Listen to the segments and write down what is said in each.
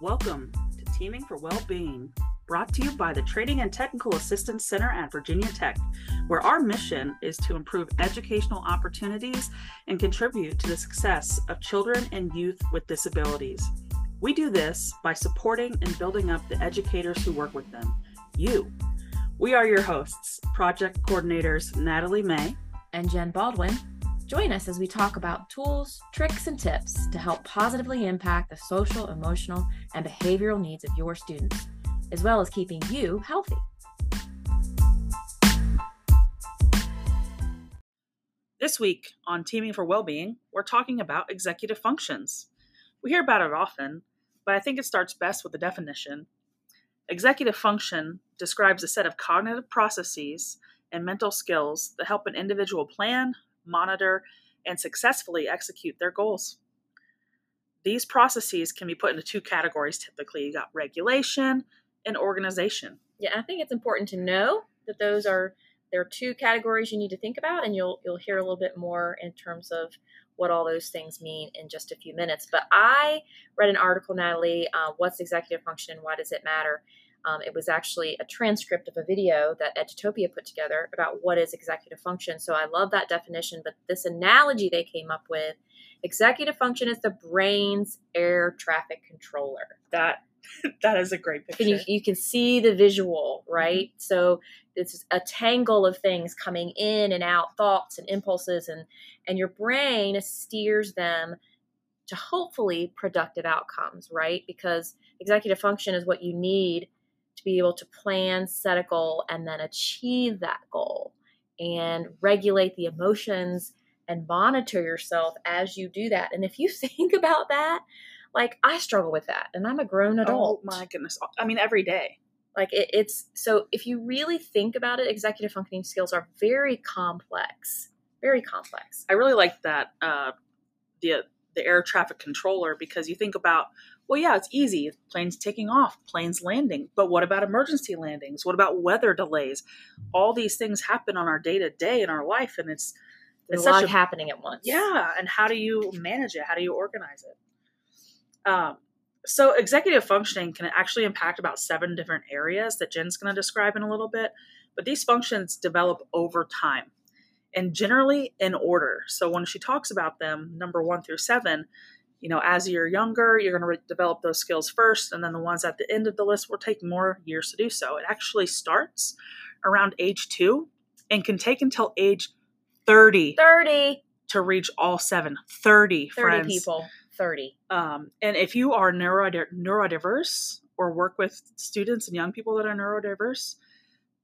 Welcome to Teaming for Wellbeing, brought to you by the Training and Technical Assistance Center at Virginia Tech, where our mission is to improve educational opportunities and contribute to the success of children and youth with disabilities. We do this by supporting and building up the educators who work with them, you. We are your hosts, project coordinators Natalie May and Jen Baldwin. Join us as we talk about tools, tricks, and tips to help positively impact the social, emotional, and behavioral needs of your students, as well as keeping you healthy. This week on Teaming for Wellbeing, we're talking about executive functions. We hear about it often, but I think it starts best with the definition. Executive function describes a set of cognitive processes and mental skills that help an individual plan, monitor, and successfully execute their goals. These processes can be put into two categories typically. You got regulation and organization. Yeah, I think it's important to know that those are there are two categories you need to think about and you'll you'll hear a little bit more in terms of what all those things mean in just a few minutes. But I read an article, Natalie, uh, what's executive function and why does it matter? Um, it was actually a transcript of a video that Edutopia put together about what is executive function. So I love that definition, but this analogy they came up with executive function is the brain's air traffic controller. That that is a great picture. You, you, can see the visual, right? Mm-hmm. So it's a tangle of things coming in and out, thoughts and impulses, and and your brain steers them to hopefully productive outcomes, right? Because executive function is what you need to be able to plan, set a goal, and then achieve that goal and regulate the emotions and monitor yourself as you do that. And if you think about that, like I struggle with that, and I'm a grown adult. Oh my goodness! I mean, every day. Like it, it's so if you really think about it, executive functioning skills are very complex, very complex. I really like that uh, the the air traffic controller because you think about well, yeah, it's easy. Planes taking off, planes landing. But what about emergency landings? What about weather delays? All these things happen on our day to day in our life, and it's it's a lot a, happening at once. Yeah, and how do you manage it? How do you organize it? Um, so executive functioning can actually impact about seven different areas that Jen's going to describe in a little bit. But these functions develop over time and generally in order. So when she talks about them, number one through seven, you know, as you're younger, you're going to re- develop those skills first, and then the ones at the end of the list will take more years to do so. It actually starts around age two and can take until age 30. 30. To reach all seven. 30, 30 friends. people. 30. Um, and if you are neurodi- neurodiverse or work with students and young people that are neurodiverse,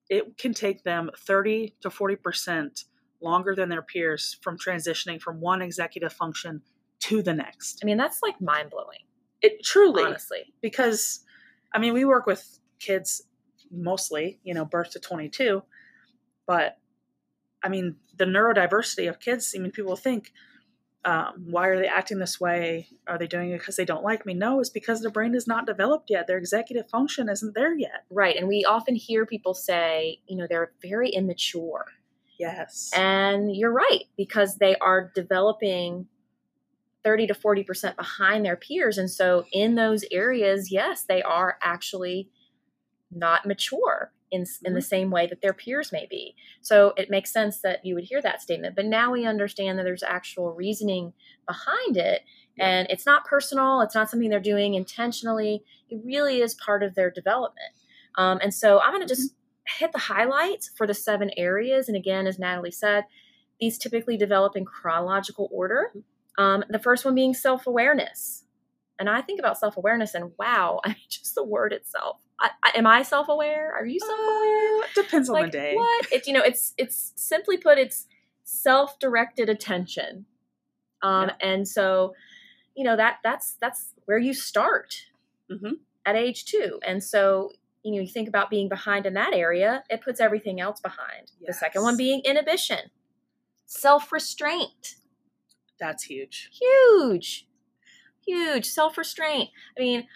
it can take them 30 to 40% longer than their peers from transitioning from one executive function to the next. I mean, that's like mind blowing. It truly, honestly, because I mean, we work with kids mostly, you know, birth to 22, but I mean, the neurodiversity of kids, I mean, people think, um, why are they acting this way? Are they doing it because they don't like me? No, it's because their brain is not developed yet. Their executive function isn't there yet. Right. And we often hear people say, you know, they're very immature. Yes. And you're right, because they are developing 30 to 40% behind their peers. And so in those areas, yes, they are actually not mature in, mm-hmm. in the mm-hmm. same way that their peers may be. So it makes sense that you would hear that statement. But now we understand that there's actual reasoning behind it. Yeah. And it's not personal, it's not something they're doing intentionally. It really is part of their development. Um, and so I'm going to just mm-hmm. hit the highlights for the seven areas. And again, as Natalie said, these typically develop in chronological order. Mm-hmm. Um, the first one being self awareness. And I think about self awareness and wow, I mean, just the word itself. I, I, am I self aware? Are you self aware? Uh, depends on the day. What? It's, you know, it's, it's simply put, it's self directed attention. Um, yeah. And so, you know, that that's, that's where you start mm-hmm. at age two. And so, you know, you think about being behind in that area, it puts everything else behind. Yes. The second one being inhibition, self restraint that's huge. Huge. Huge. Self restraint. I mean,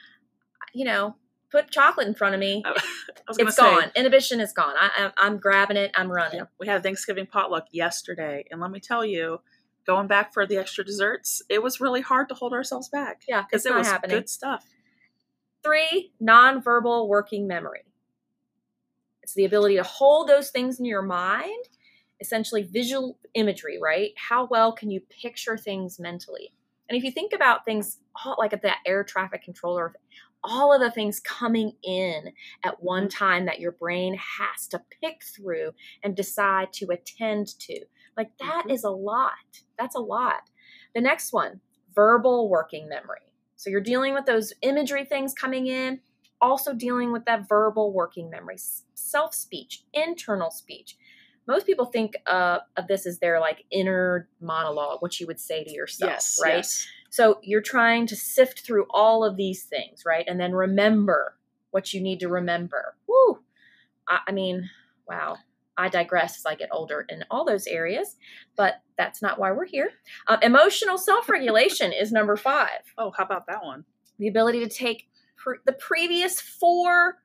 you know, put chocolate in front of me. it's say, gone. Inhibition is gone. I, am grabbing it. I'm running. We had Thanksgiving potluck yesterday, and let me tell you, going back for the extra desserts, it was really hard to hold ourselves back. Yeah, because it was happening. good stuff. three, nonverbal working memory. It's the ability to hold those things in your mind, essentially visual imagery, right? How well can you picture things mentally? And if you think about things like at that air traffic controller, all of the things coming in at one mm-hmm. time that your brain has to pick through and decide to attend to. Like that mm-hmm. is a lot. That's a lot. The next one, verbal working memory. So you're dealing with those imagery things coming in, also dealing with that verbal working memory, self speech, internal speech. Most people think uh, of this as their like inner monologue, what you would say to yourself, yes, right? Yes. So you're trying to sift through all of these things, right? And then remember what you need to remember. Woo! I, I mean, wow. I digress as I get older in all those areas, but that's not why we're here. Um, emotional self regulation is number five. Oh, how about that one? The ability to take pre- the previous four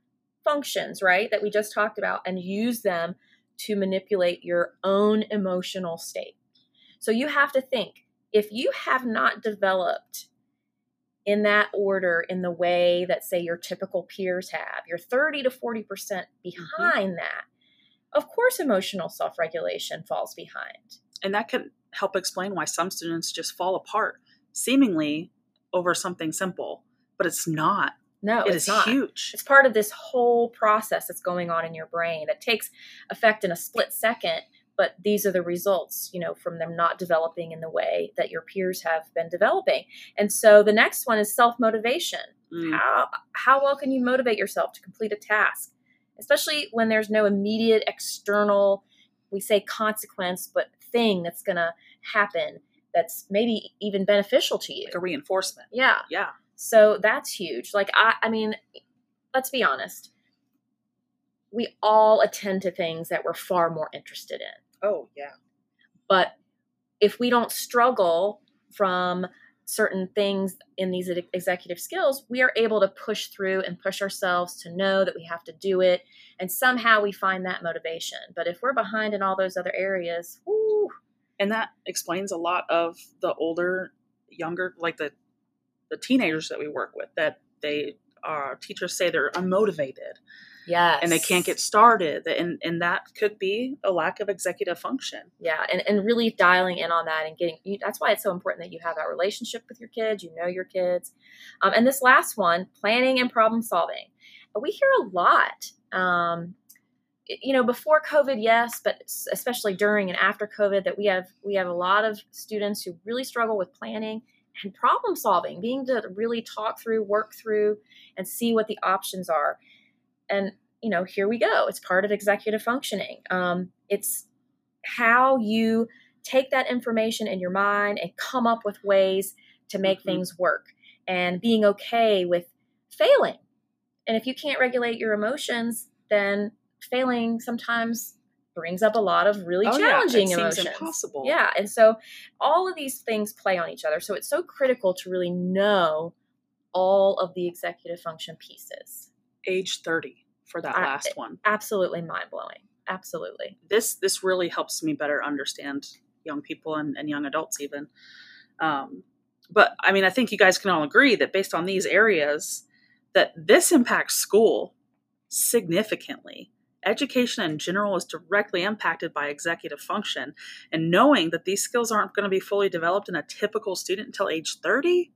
functions, right, that we just talked about, and use them to manipulate your own emotional state. So you have to think if you have not developed in that order in the way that, say, your typical peers have, you're 30 to 40% mm-hmm. behind mm-hmm. that of course emotional self-regulation falls behind and that can help explain why some students just fall apart seemingly over something simple but it's not no it it's is not. huge it's part of this whole process that's going on in your brain that takes effect in a split second but these are the results you know from them not developing in the way that your peers have been developing and so the next one is self-motivation mm. how how well can you motivate yourself to complete a task especially when there's no immediate external, we say consequence, but thing that's going to happen that's maybe even beneficial to you. Like a reinforcement. Yeah. Yeah. So that's huge. Like, I, I mean, let's be honest. We all attend to things that we're far more interested in. Oh, yeah. But if we don't struggle from certain things in these executive skills, we are able to push through and push ourselves to know that we have to do it. And somehow we find that motivation. But if we're behind in all those other areas, whoo. And that explains a lot of the older, younger, like the the teenagers that we work with, that they are teachers say they're unmotivated Yes. And they can't get started. And and that could be a lack of executive function. Yeah. And, and really dialing in on that and getting you, that's why it's so important that you have that relationship with your kids, you know your kids. Um, and this last one, planning and problem solving. We hear a lot. Um, you know before covid yes but especially during and after covid that we have we have a lot of students who really struggle with planning and problem solving being to really talk through work through and see what the options are. And you know here we go. It's part of executive functioning. Um, it's how you take that information in your mind and come up with ways to make mm-hmm. things work. And being okay with failing. And if you can't regulate your emotions then failing sometimes brings up a lot of really oh, challenging yeah, emotions. impossible. Yeah, and so all of these things play on each other. So it's so critical to really know all of the executive function pieces. Age 30 for that I, last one. Absolutely mind blowing. Absolutely. This this really helps me better understand young people and, and young adults even. Um, but I mean, I think you guys can all agree that based on these areas, that this impacts school significantly. Education in general is directly impacted by executive function, and knowing that these skills aren't going to be fully developed in a typical student until age 30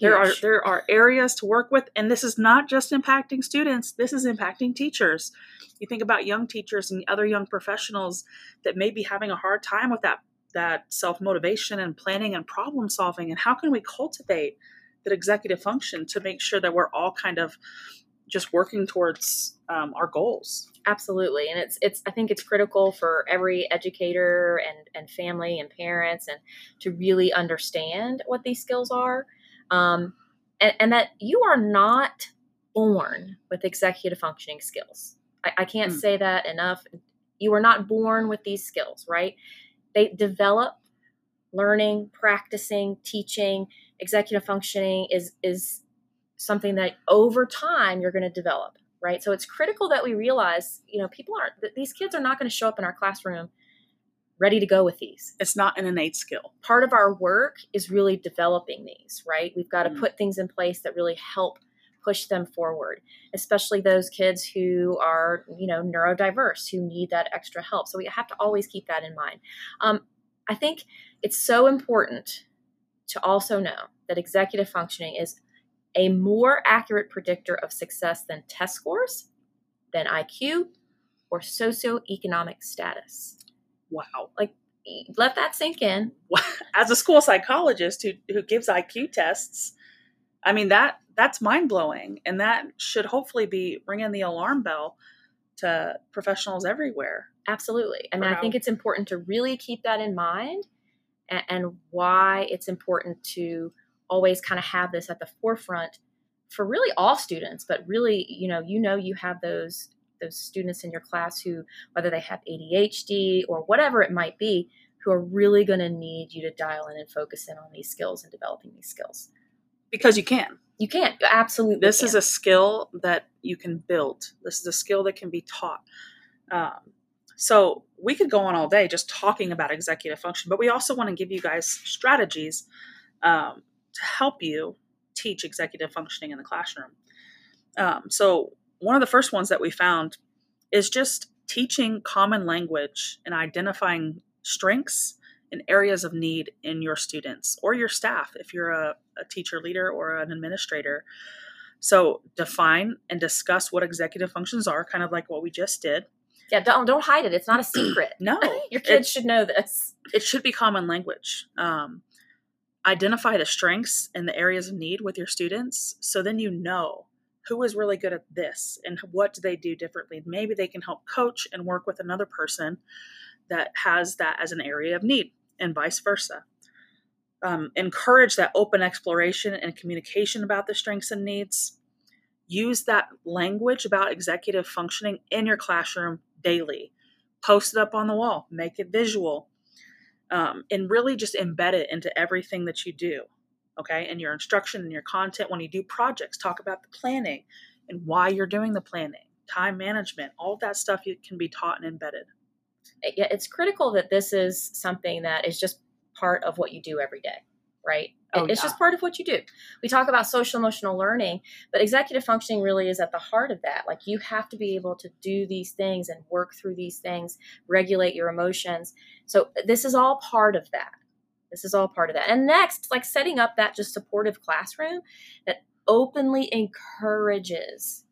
there are there are areas to work with, and this is not just impacting students. This is impacting teachers. You think about young teachers and other young professionals that may be having a hard time with that that self motivation and planning and problem solving. And how can we cultivate that executive function to make sure that we're all kind of just working towards um, our goals? Absolutely, and it's it's I think it's critical for every educator and and family and parents and to really understand what these skills are um, and, and, that you are not born with executive functioning skills. I, I can't mm. say that enough. You are not born with these skills, right? They develop learning, practicing, teaching, executive functioning is is something that over time you're going to develop, right? So it's critical that we realize, you know, people aren't these kids are not going to show up in our classroom ready to go with these. It's not an innate skill. Part of our work is really developing these, right? We've got to mm. put things in place that really help push them forward, especially those kids who are, you know, neurodiverse, who need that extra help. So we have to always keep that in mind. Um, I think it's so important to also know that executive functioning is a more accurate predictor of success than test scores, than IQ, or socioeconomic status. Wow. Like, let that sink in. As a school psychologist who, who gives IQ tests, I mean that that's mind blowing, and that should hopefully be ringing the alarm bell to professionals everywhere. Absolutely. I mean, I think it's important to really keep that in mind, and, and why it's important to always kind of have this at the forefront for really all students. But really, you know, you know, you have those those students in your class who, whether they have ADHD or whatever it might be, who are really going to need you to dial in and focus in on these skills and developing these skills because you can. You can absolutely. This can. is a skill that you can build. This is a skill that can be taught. Um, so we could go on all day just talking about executive function, but we also want to give you guys strategies um, to help you teach executive functioning in the classroom. Um, so one of the first ones that we found is just teaching common language and identifying strengths and areas of need in your students or your staff if you're a, a teacher leader or an administrator. So define and discuss what executive functions are, kind of like what we just did. Yeah, don't don't hide it. It's not a secret. no, your kids should know this. It should be common language. Um, identify the strengths and the areas of need with your students, so then you know who is really good at this and what do they do differently. Maybe they can help coach and work with another person that has that as an area of need and vice versa. Um, encourage that open exploration and communication about the strengths and needs. Use that language about executive functioning in your classroom daily. Post it up on the wall, make it visual, um, and really just embed it into everything that you do. Okay, and your instruction and your content when you do projects, talk about the planning and why you're doing the planning, time management, all that stuff can be taught and embedded Yeah, it's critical that this is something that is just part of what you do every day, right? Oh, it's yeah. just part of what you do. We talk about social emotional learning, but executive functioning really is at the heart of that. Like you have to be able to do these things and work through these things, regulate your emotions. So this is all part of that. This is all part of that. And next, like setting up that just supportive classroom that openly encourages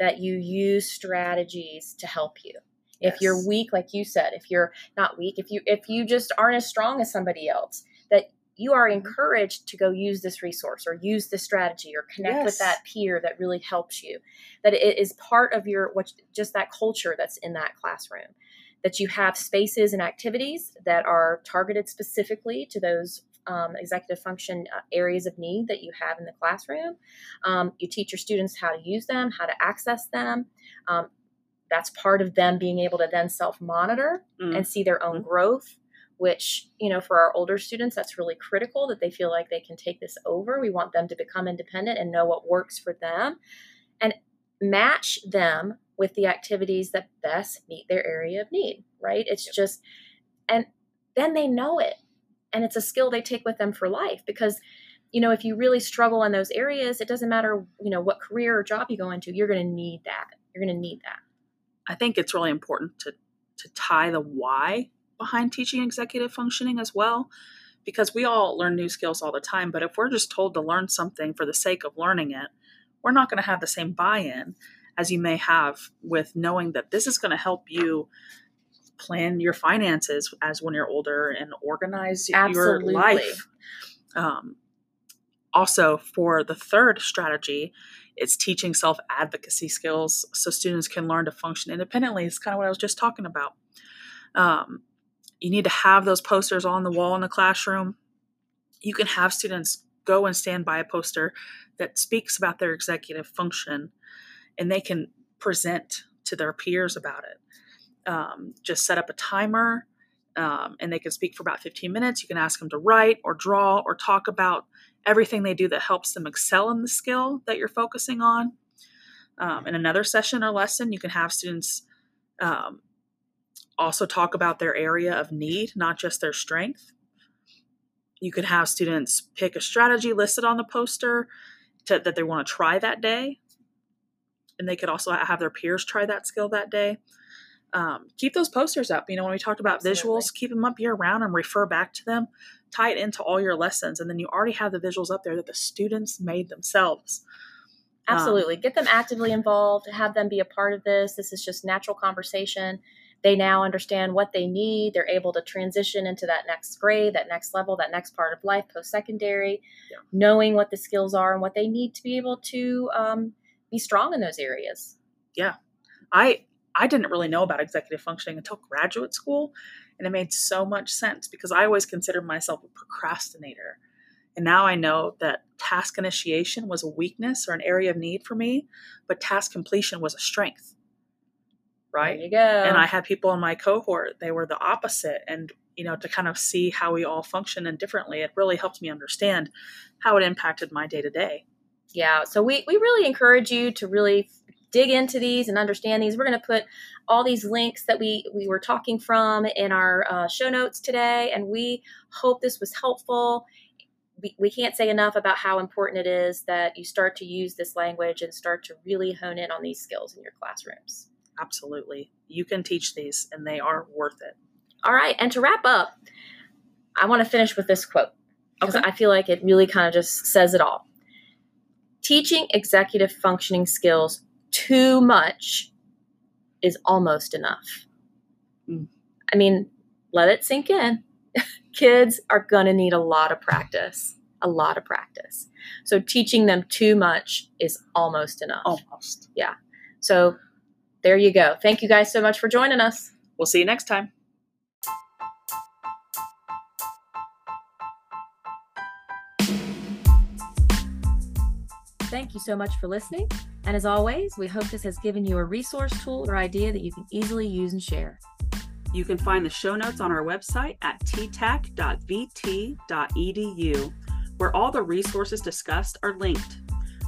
that you use strategies to help you if you're weak like you said if you're not weak if you if you just aren't as strong as somebody else that you are mm-hmm. encouraged to go use this resource or use this strategy or connect yes. with that peer that really helps you that it is part of your what just that culture that's in that classroom that you have spaces and activities that are targeted specifically to those um, executive function uh, areas of need that you have in the classroom. Um, you teach your students how to use them, how to access them. Um, that's part of them being able to then self monitor mm. and see their own mm. growth which you know for our older students that's really critical that they feel like they can take this over. We want them to become independent and know what works for them and match them with the activities that best meet their area of need right? It's yep. just and then they know it and it's a skill they take with them for life because you know if you really struggle in those areas it doesn't matter you know what career or job you go into you're going to need that. You're going to need that. I think it's really important to to tie the why behind teaching executive functioning as well because we all learn new skills all the time but if we're just told to learn something for the sake of learning it we're not going to have the same buy-in as you may have with knowing that this is going to help you plan your finances as when you're older and organize Absolutely. your life um, also for the third strategy it's teaching self advocacy skills so students can learn to function independently. It's kind of what I was just talking about. Um, you need to have those posters on the wall in the classroom. You can have students go and stand by a poster that speaks about their executive function and they can present to their peers about it. Um, just set up a timer um, and they can speak for about 15 minutes. You can ask them to write or draw or talk about everything they do that helps them excel in the skill that you're focusing on. Um, in another session or lesson, you can have students um, also talk about their area of need, not just their strength. You could have students pick a strategy listed on the poster to, that they want to try that day. And they could also have their peers try that skill that day. Um, keep those posters up. You know, when we talked about Absolutely. visuals, keep them up year round and refer back to them. Tie it into all your lessons. And then you already have the visuals up there that the students made themselves. Um, Absolutely. Get them actively involved, have them be a part of this. This is just natural conversation. They now understand what they need. They're able to transition into that next grade, that next level, that next part of life, post secondary, Yeah. knowing what the skills are and what they need to be able to um, be strong in those areas. Yeah. I I didn't really know about executive functioning until graduate school, and it made so much sense because I always considered myself a procrastinator. And now I know that task initiation was a weakness or an area of need for me, but task completion was a strength. Right? There you go. and I had people in my cohort, they were the opposite. And, you know, to kind of see how we all function and differently, it really helped me understand how it impacted my day to day. yeah so we, we really encourage you to really dig into these and understand these we're going to put all these links that we we were talking from in our uh, show notes today and we hope this was helpful we, we can't say enough about how important it is that you start to use this language and start to really hone in on these skills in your classrooms Absolutely. You can teach these and they are worth it. all right and to wrap up i want to finish with this quote because Okay. i feel like it really kind of just says it all teaching executive functioning skills too much is almost enough. Mm. I mean, let it sink in. Kids are going to need a lot of practice, a lot of practice. So teaching them too much is almost enough. Almost. Yeah. So there you go. Thank you guys so much for joining us. We'll see you next time. Thank you so much for listening. And as always, we hope this has given you a resource tool or idea that you can easily use and share. You can find the show notes on our website at ttac.vt.edu, where all the resources discussed are linked.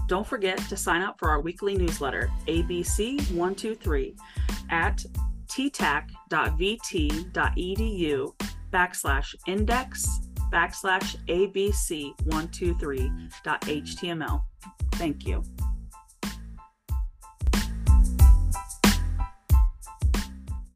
Don't forget to sign up for our weekly newsletter, ABC123, at ttac.vt.edu backslash index backslash ABC123.html. Thank you.